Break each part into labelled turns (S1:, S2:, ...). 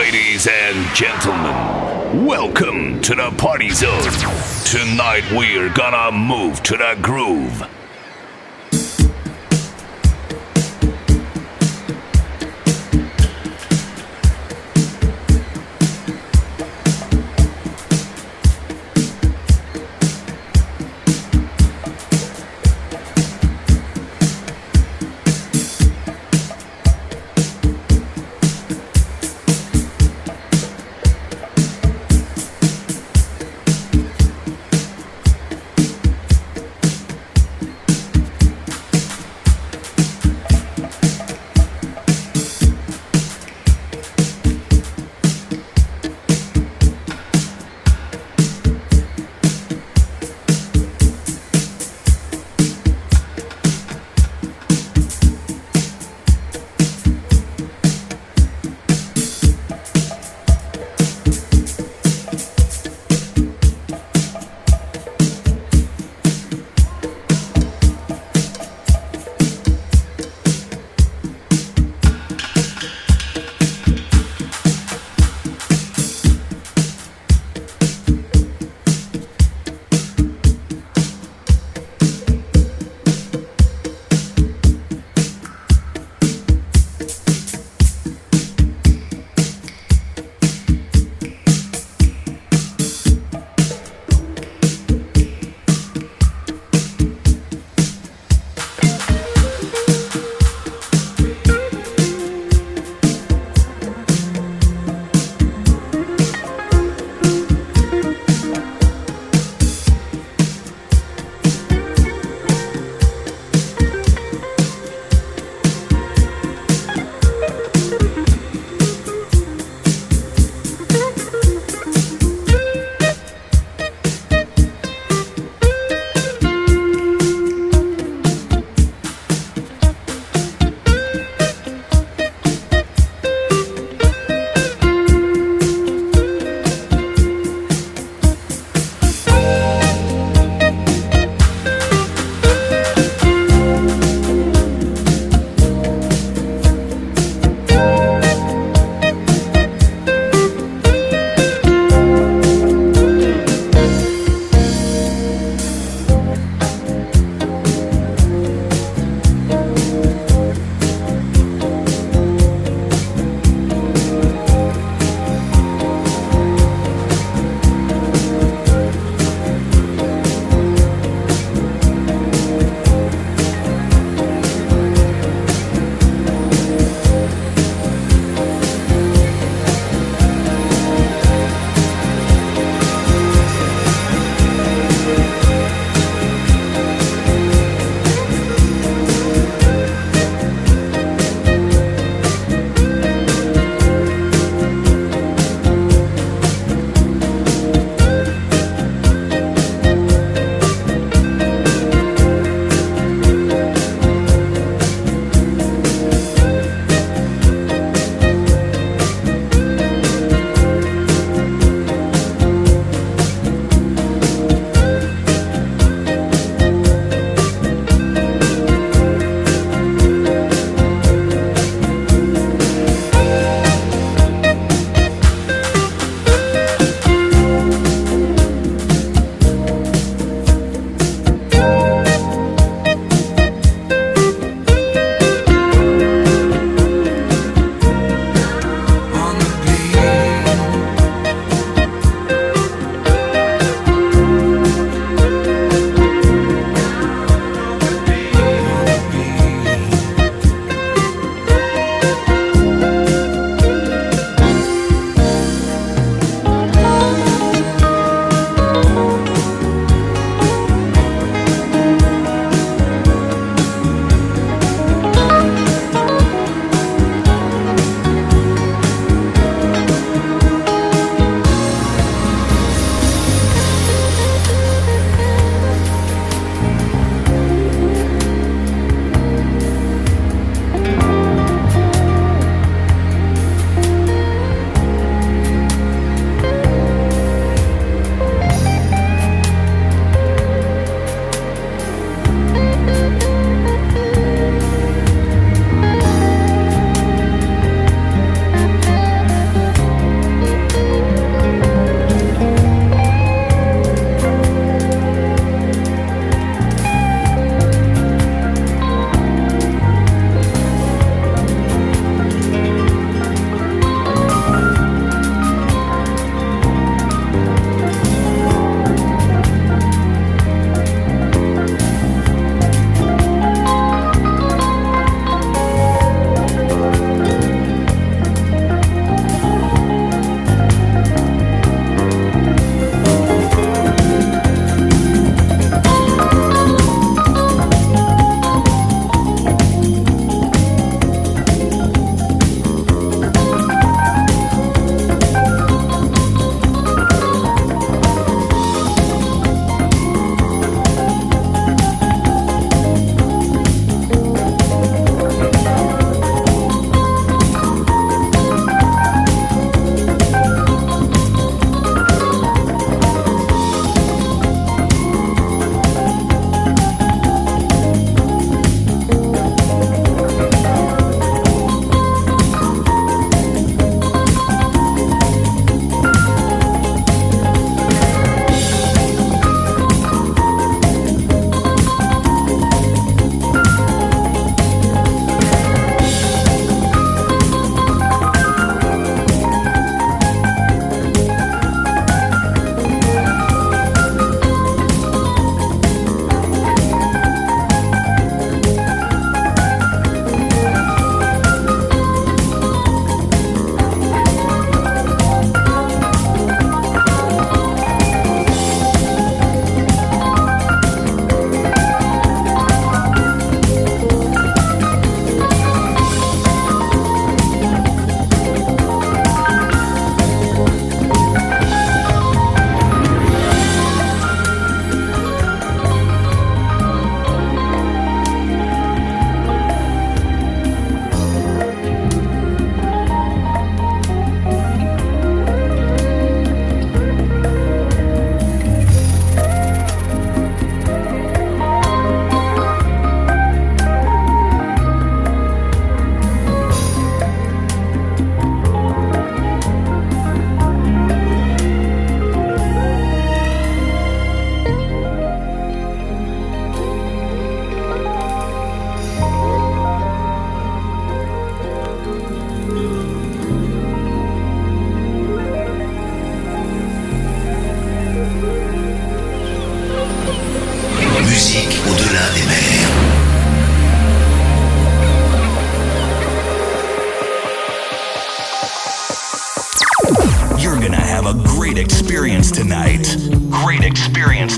S1: Ladies and gentlemen, welcome to the party zone. Tonight we're gonna move to the groove.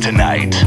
S2: Tonight.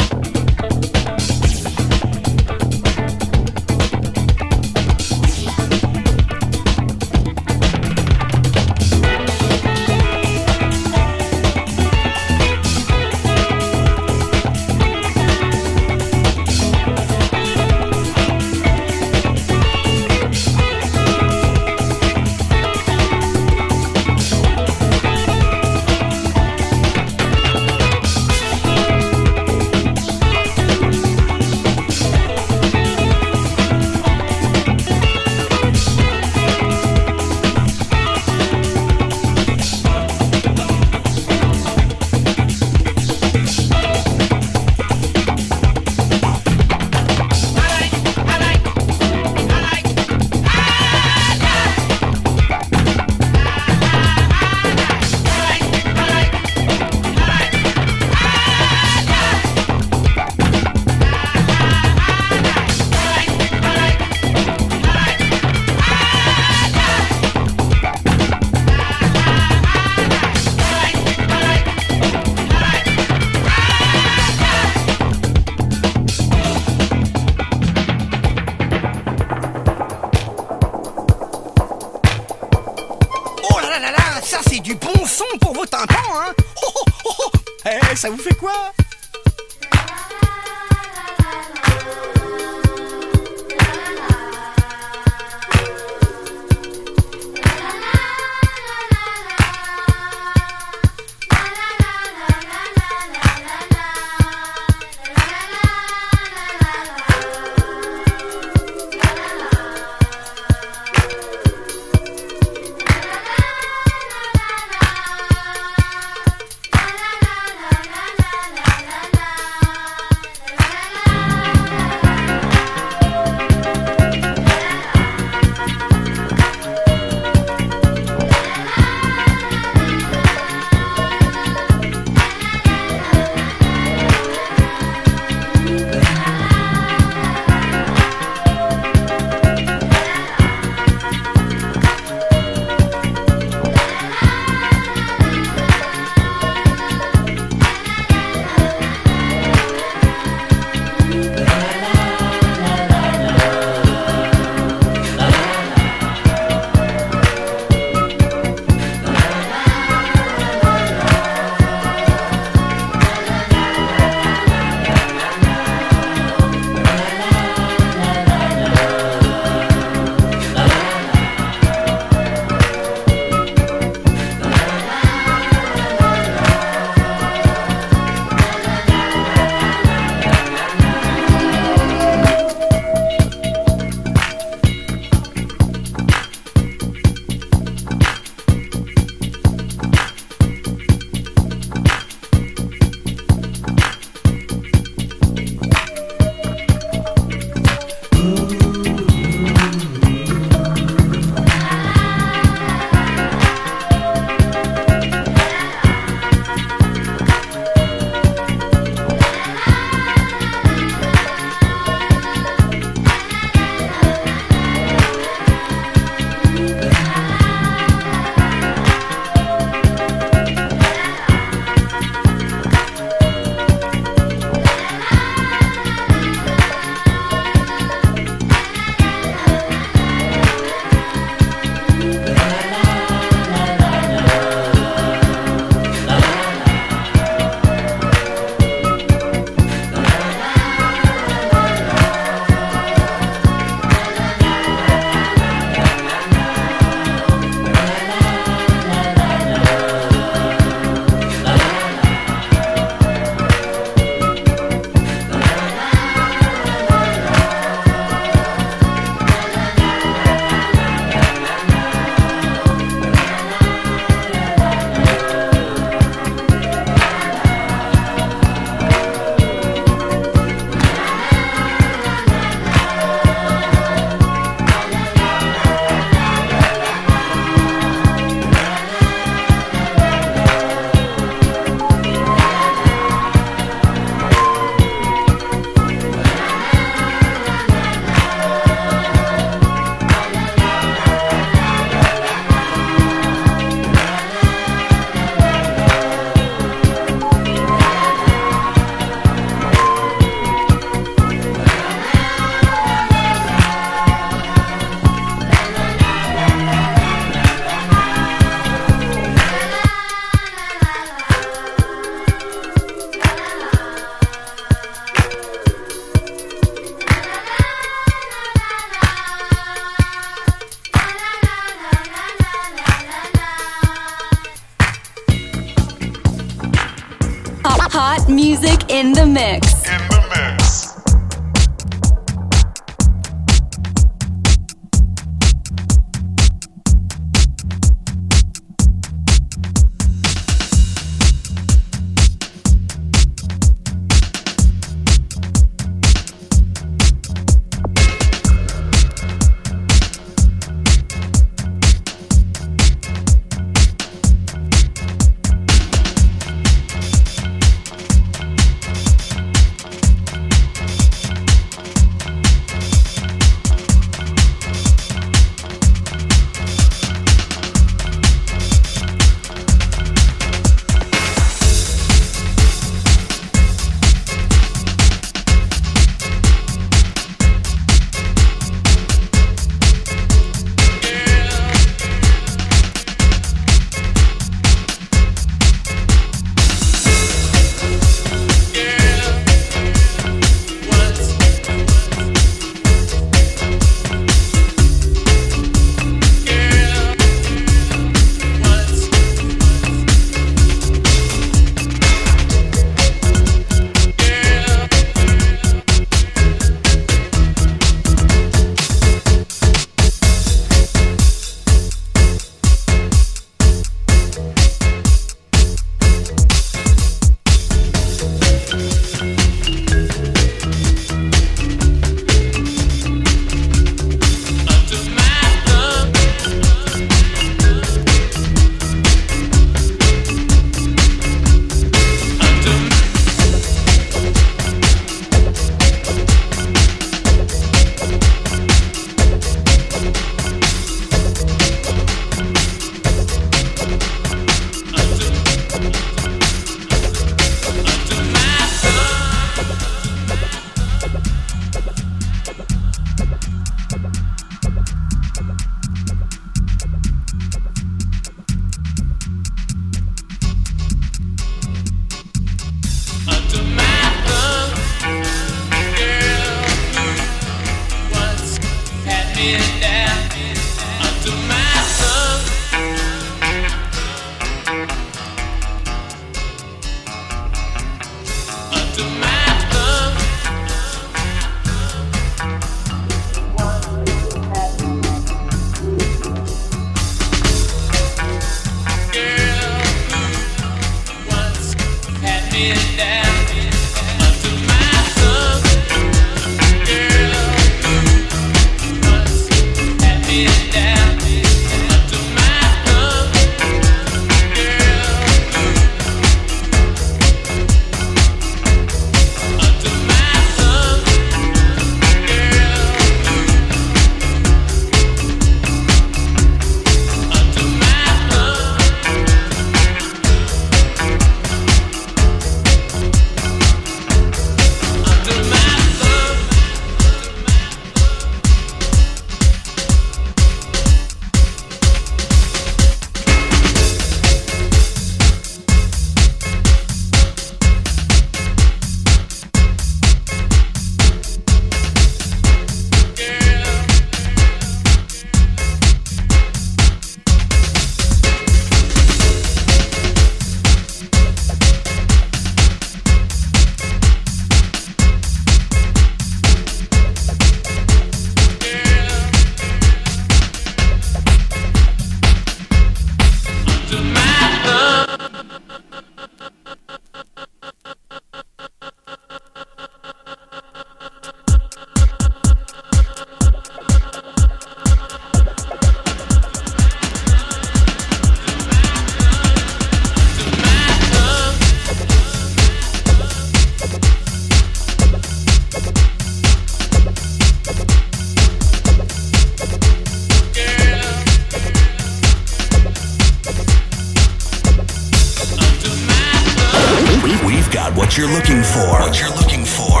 S2: what
S3: you're looking for. What you're
S2: looking for.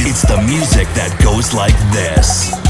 S2: It's the
S4: music
S5: that goes like
S6: this.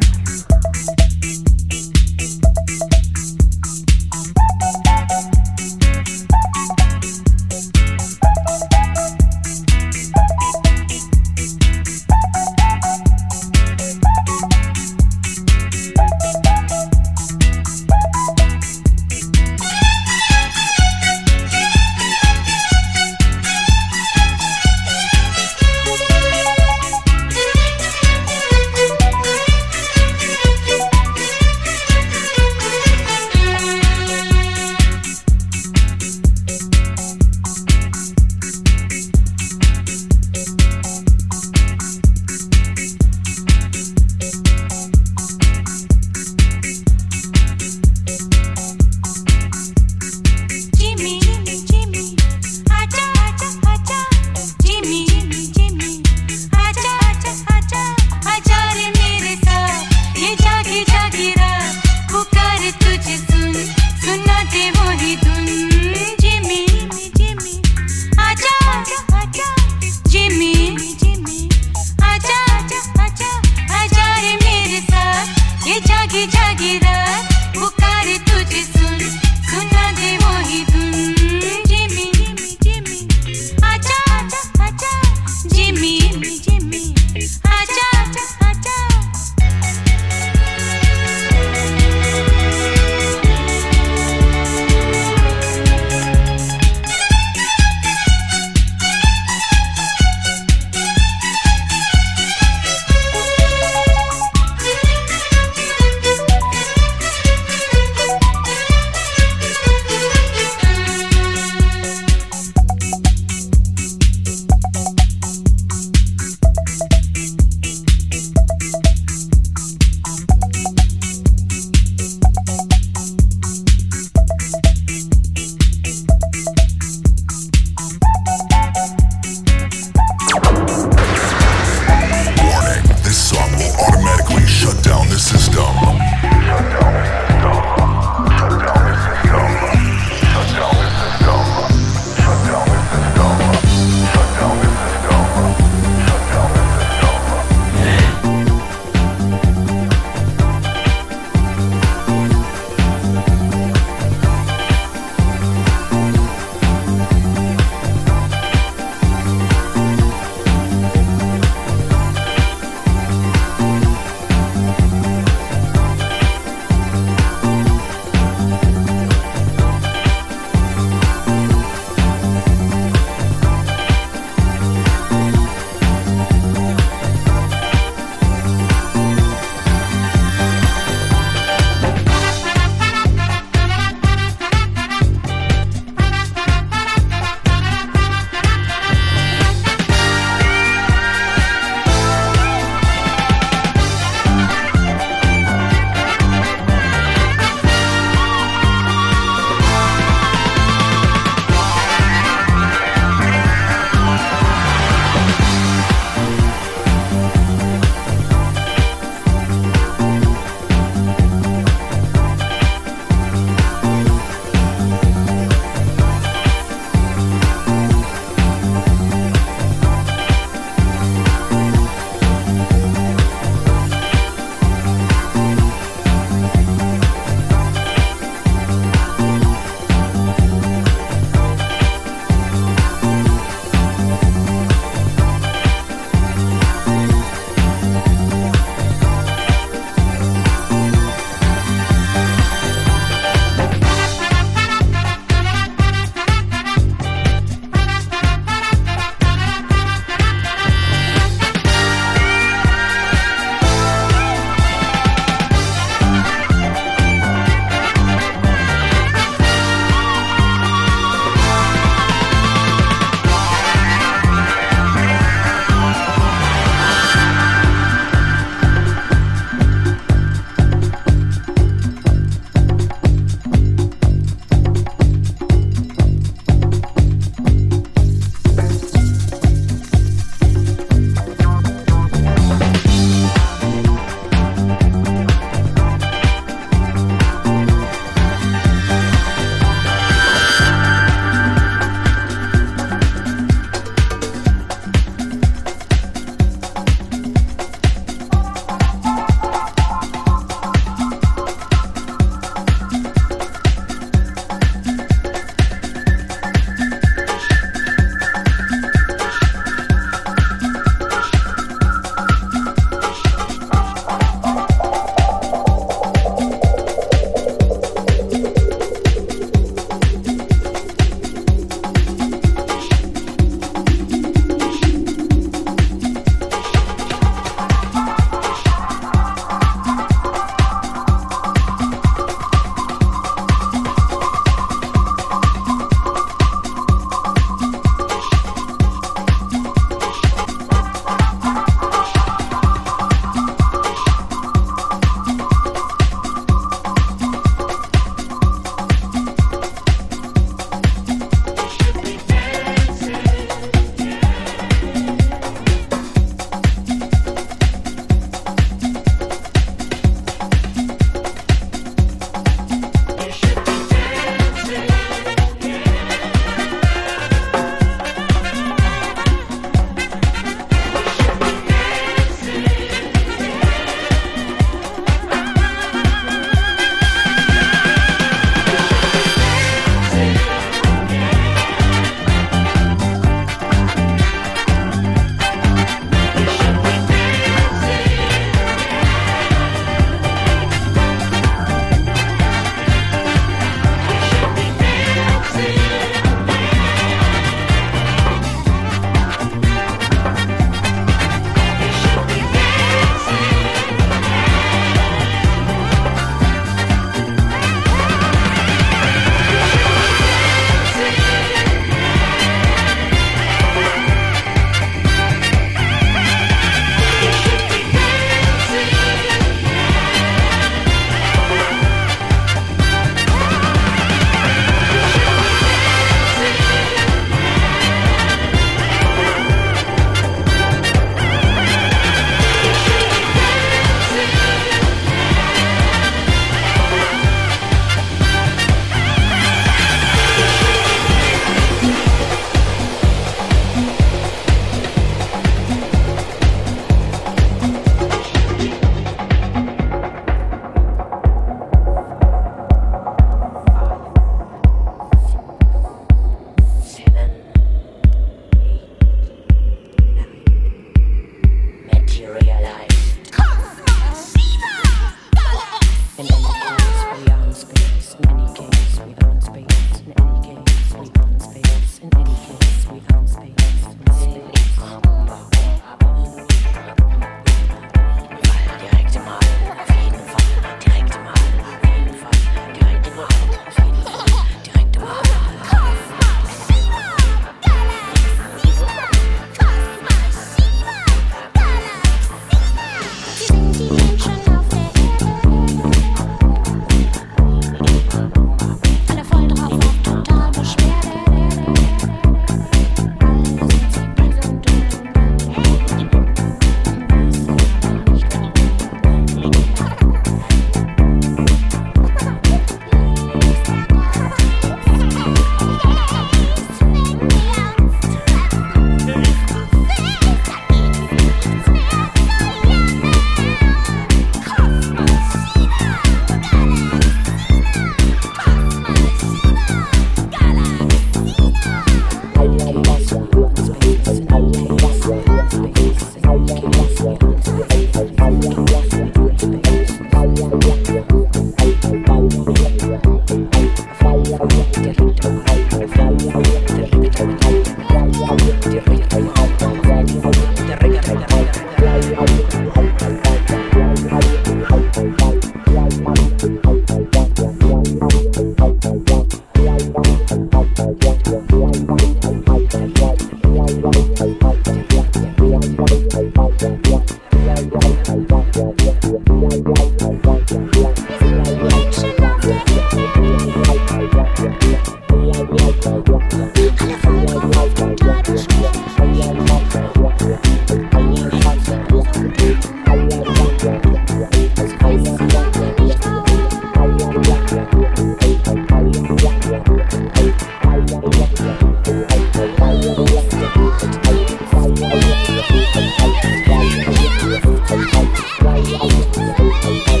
S6: Bye.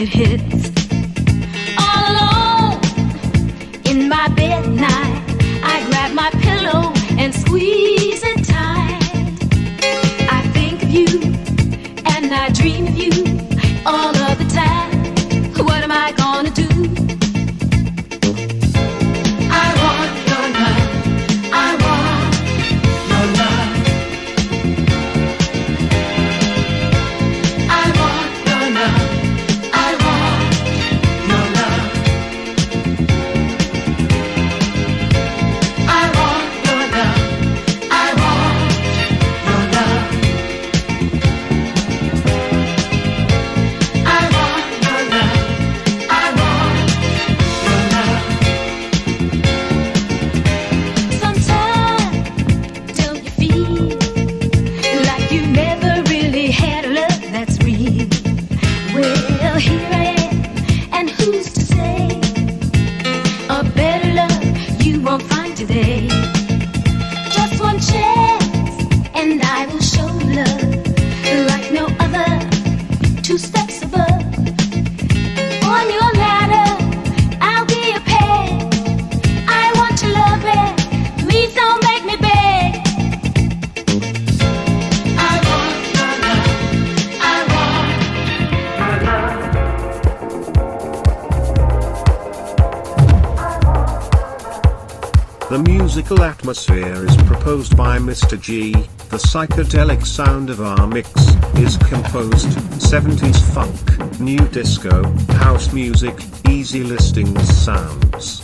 S6: it hit Mr. G, the psychedelic sound of our mix, is composed 70s funk, new disco, house music, easy listings sounds.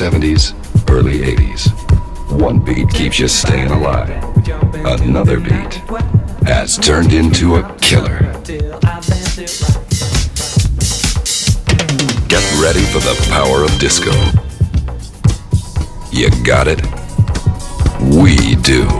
S5: 70s, early 80s. One beat keeps you staying alive. Another beat has turned into a killer. Get ready for the power of disco. You got it? We do.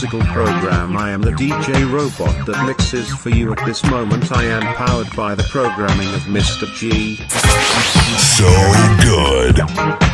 S7: Musical program. I am the DJ robot that mixes for you at this moment. I am powered by the programming of Mr. G.
S8: So good.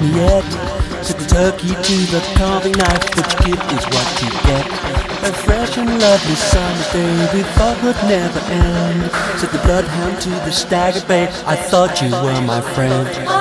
S9: Me yet. Said the turkey to the carving knife, what you give is what you get. A fresh and lovely summer's day we thought would never end. Said the bloodhound to the staggered bay, I thought you were my friend.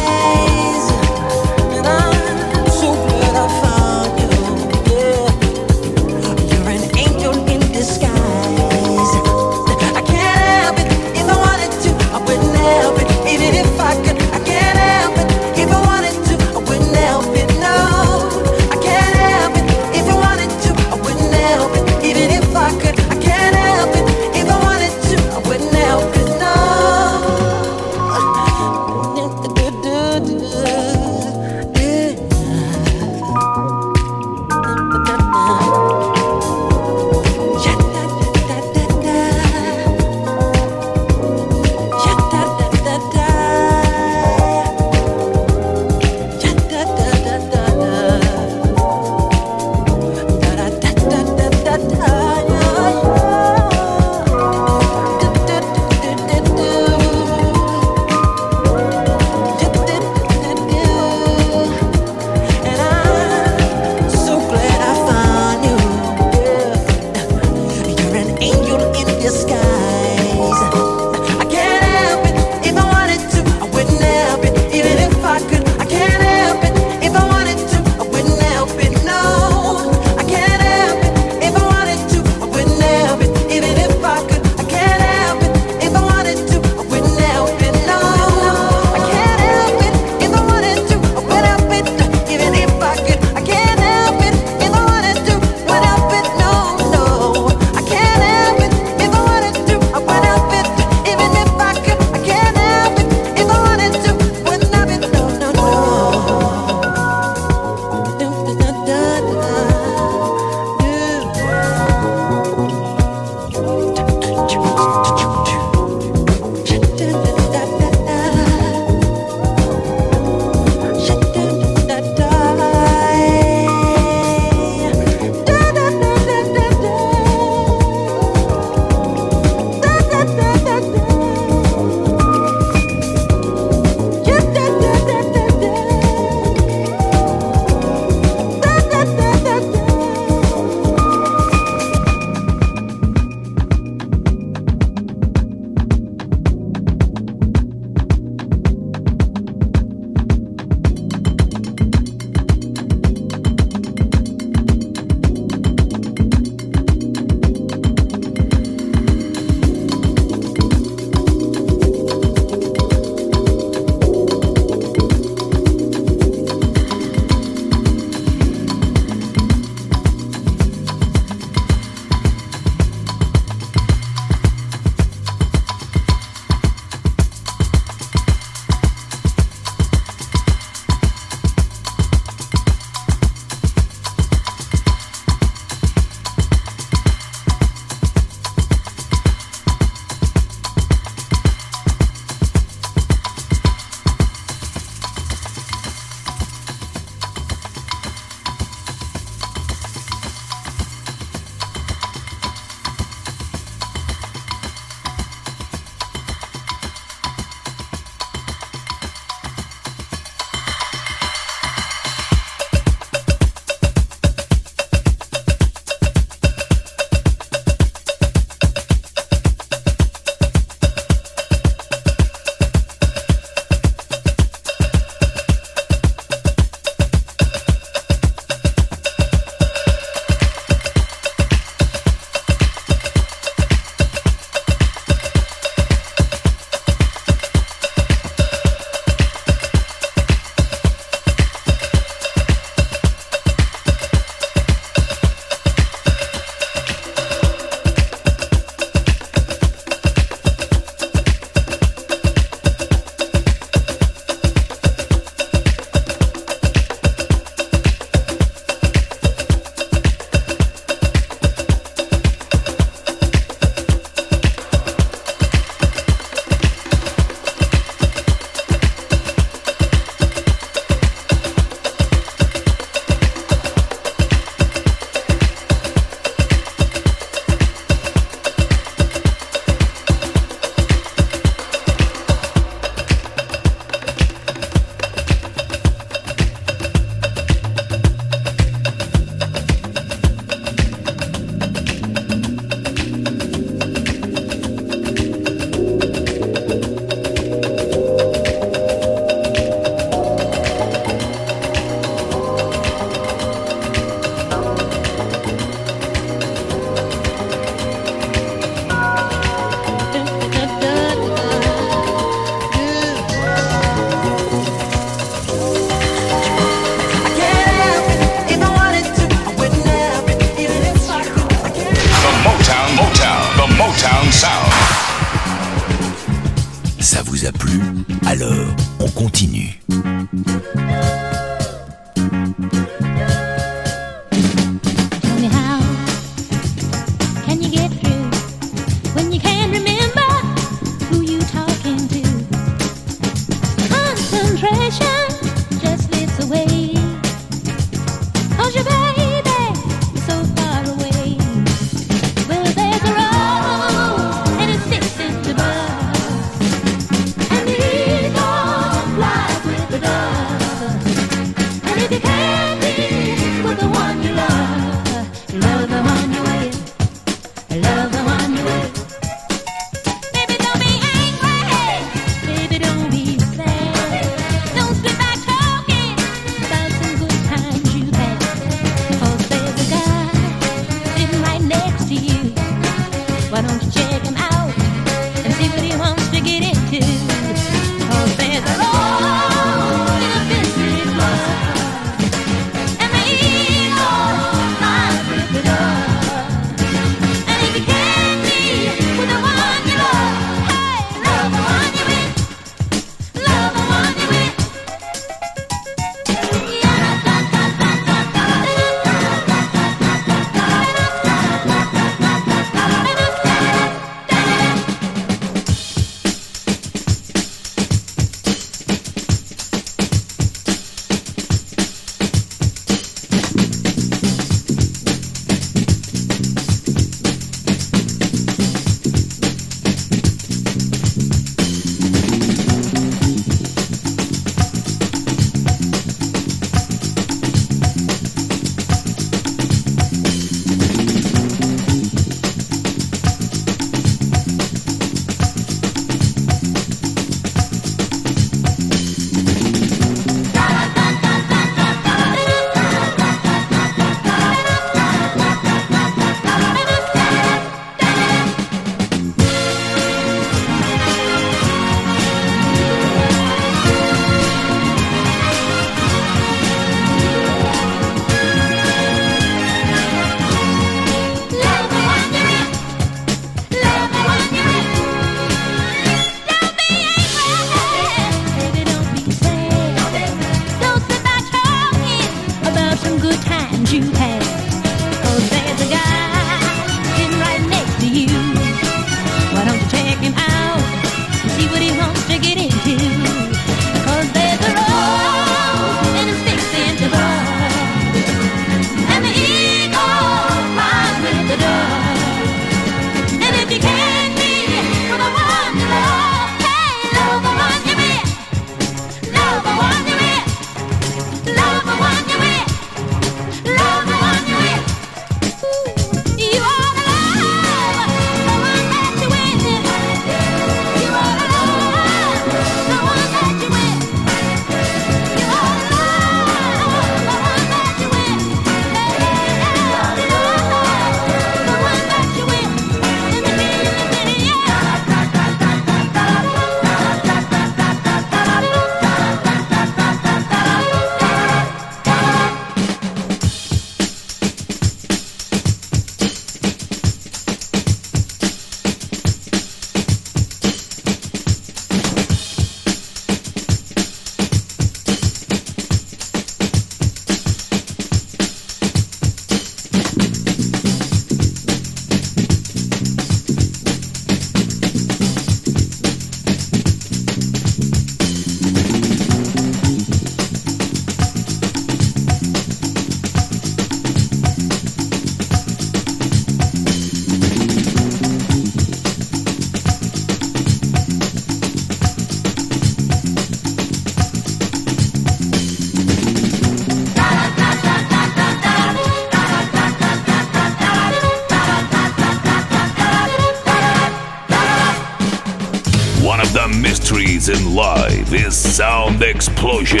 S1: In live is sound explosion.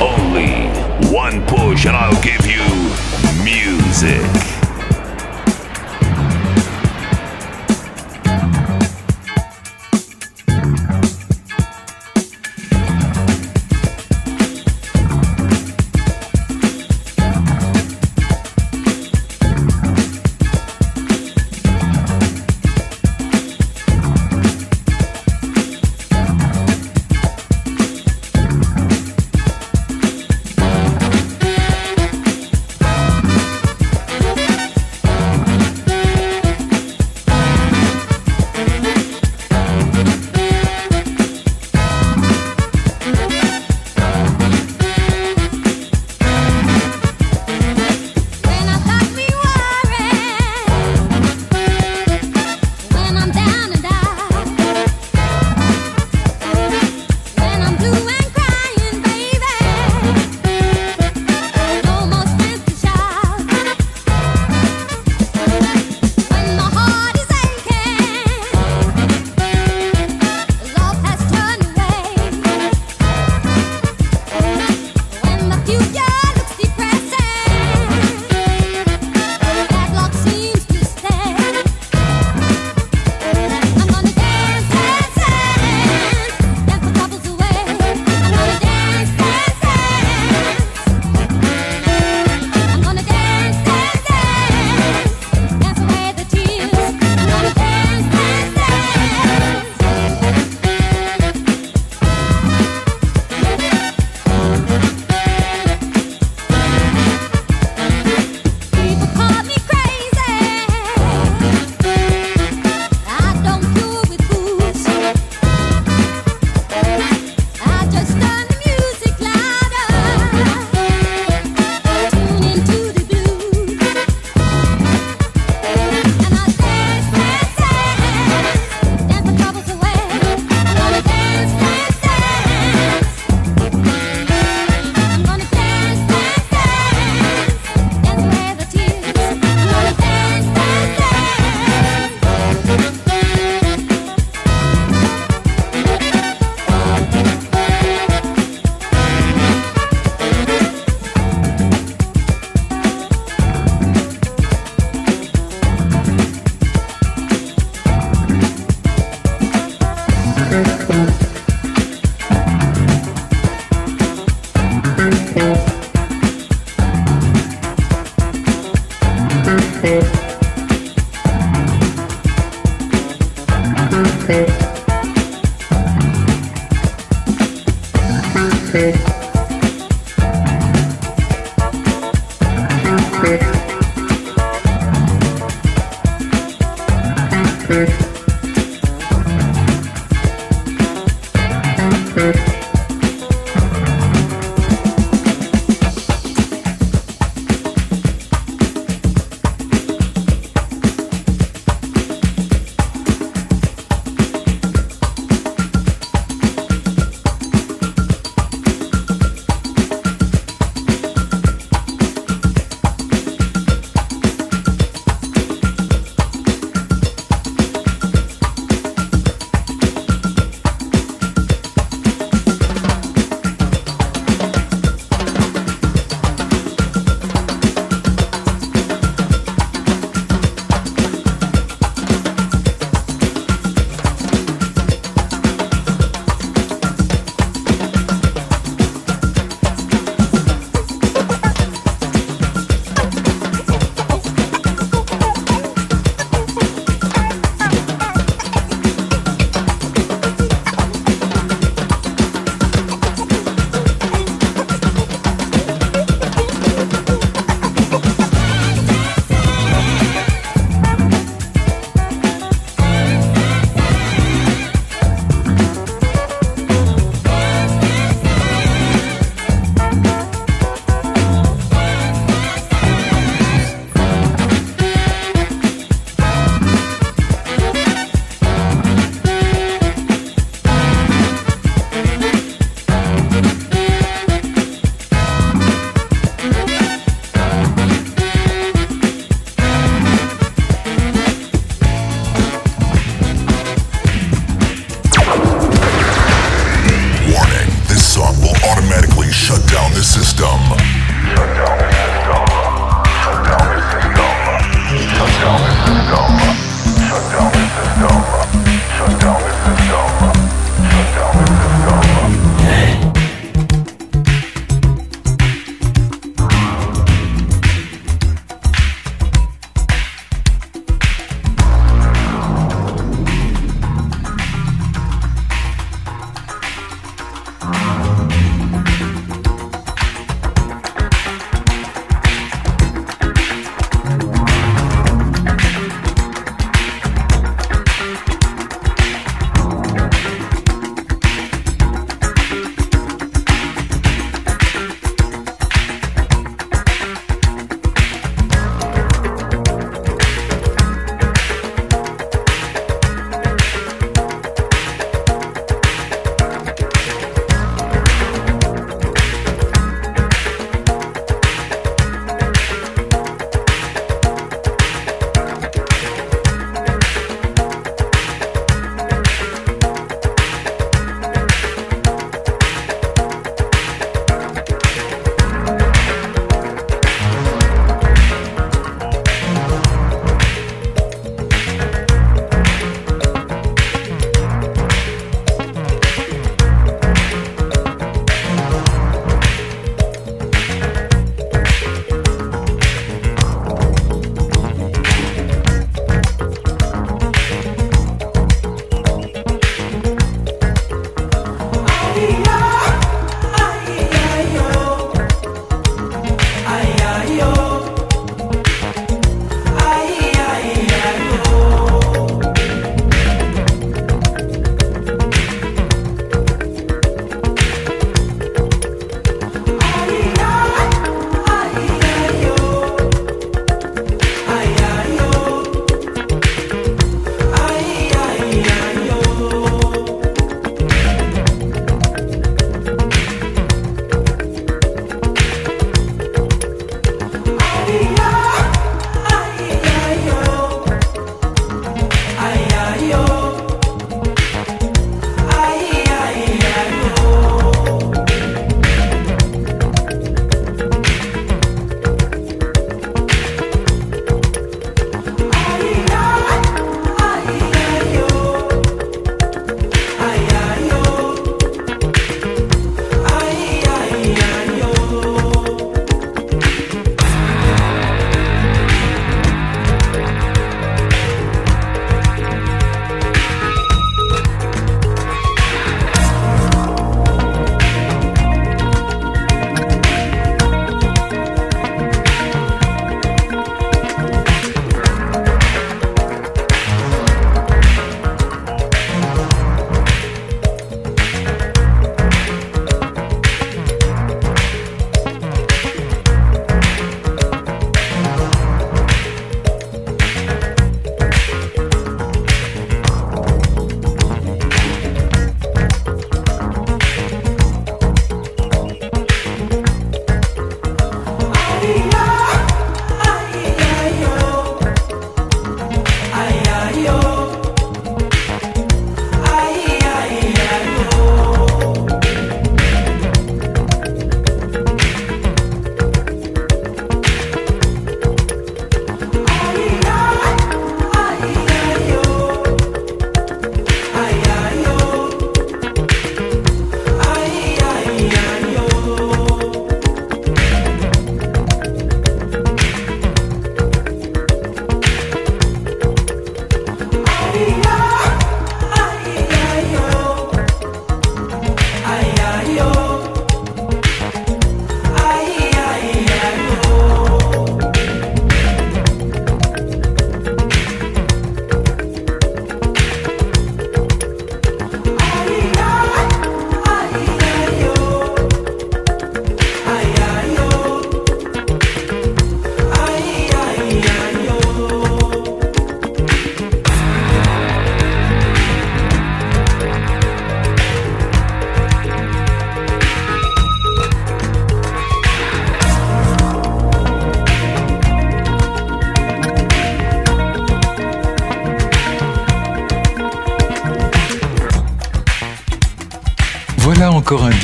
S1: Only one push and I'll give you music.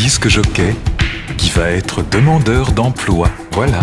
S10: Disque jockey qui va être demandeur d'emploi. Voilà.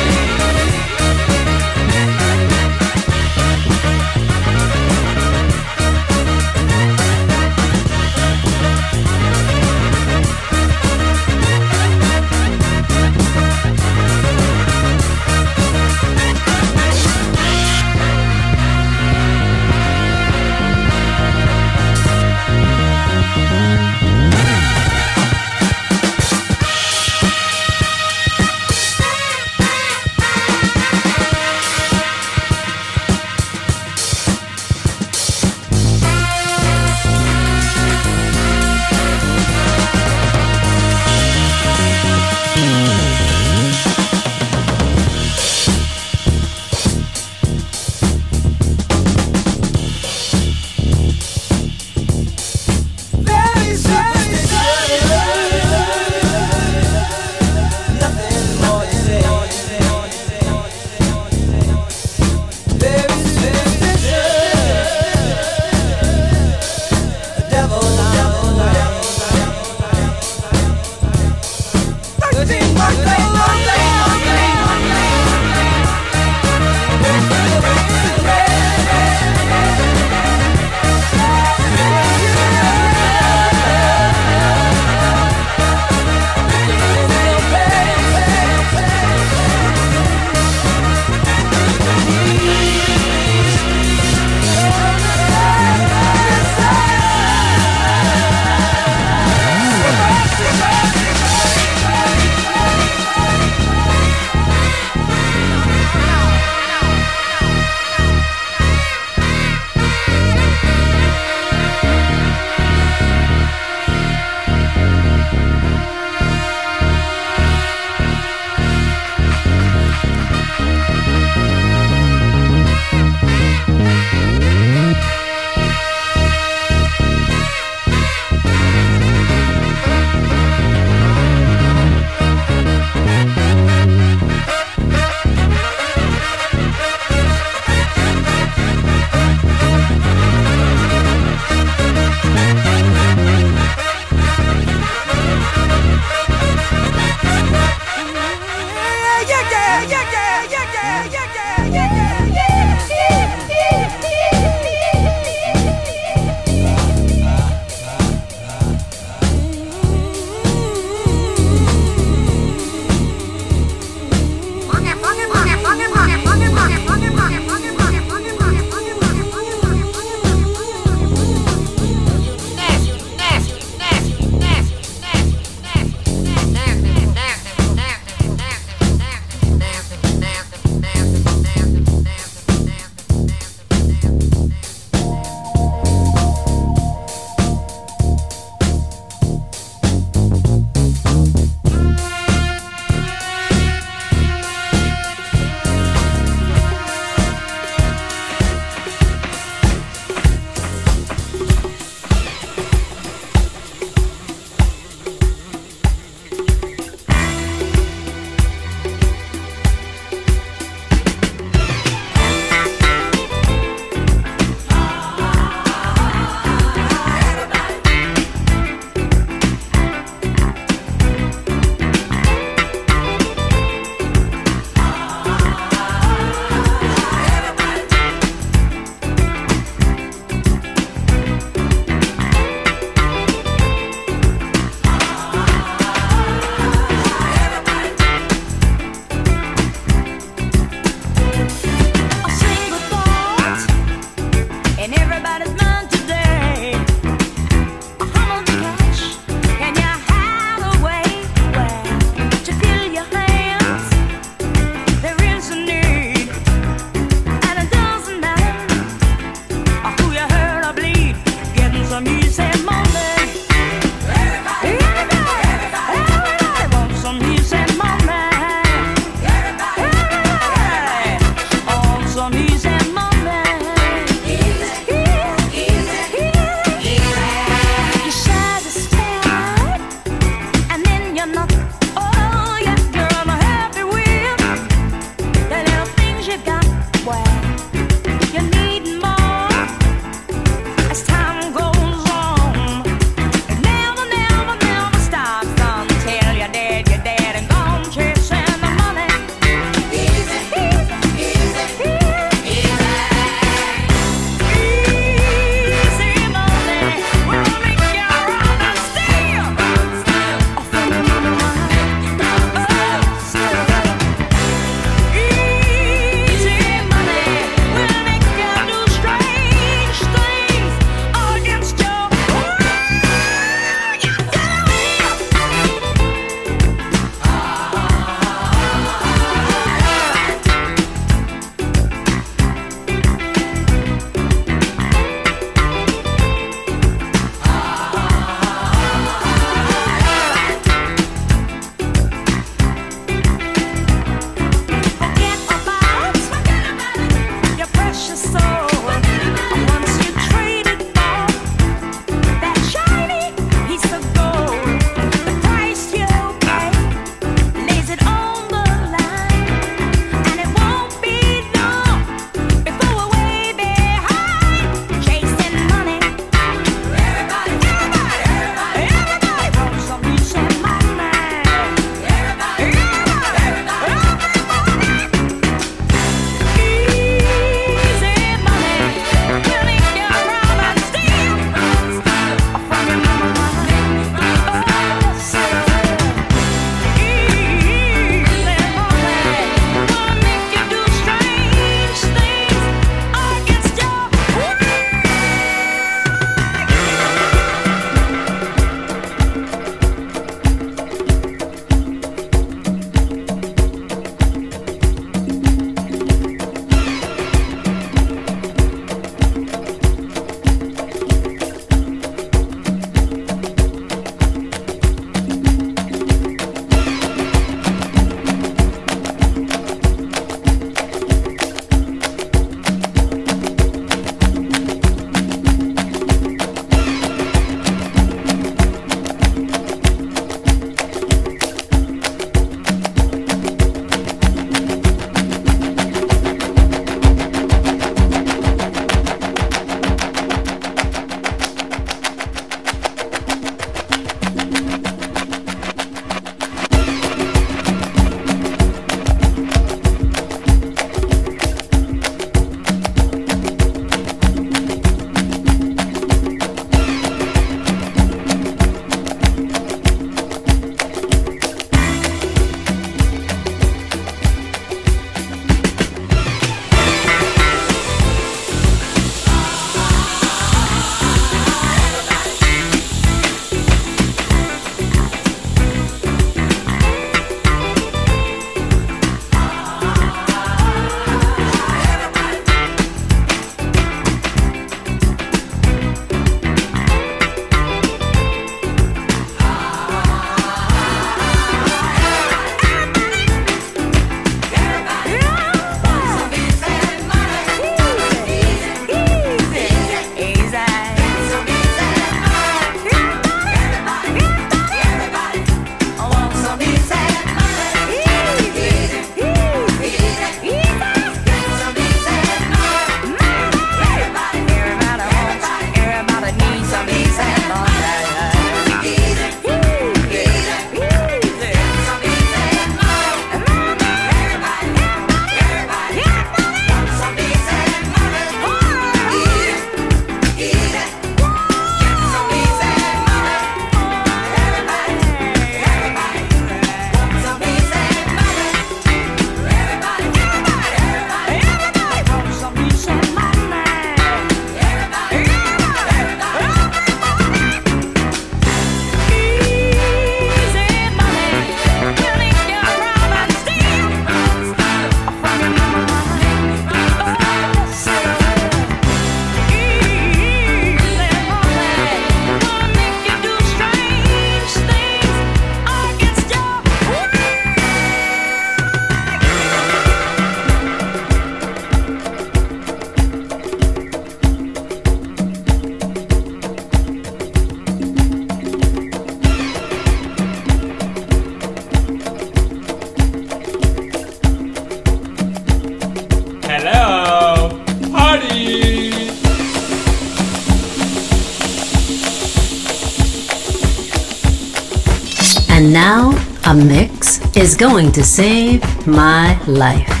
S11: Now, a mix is going to save my life.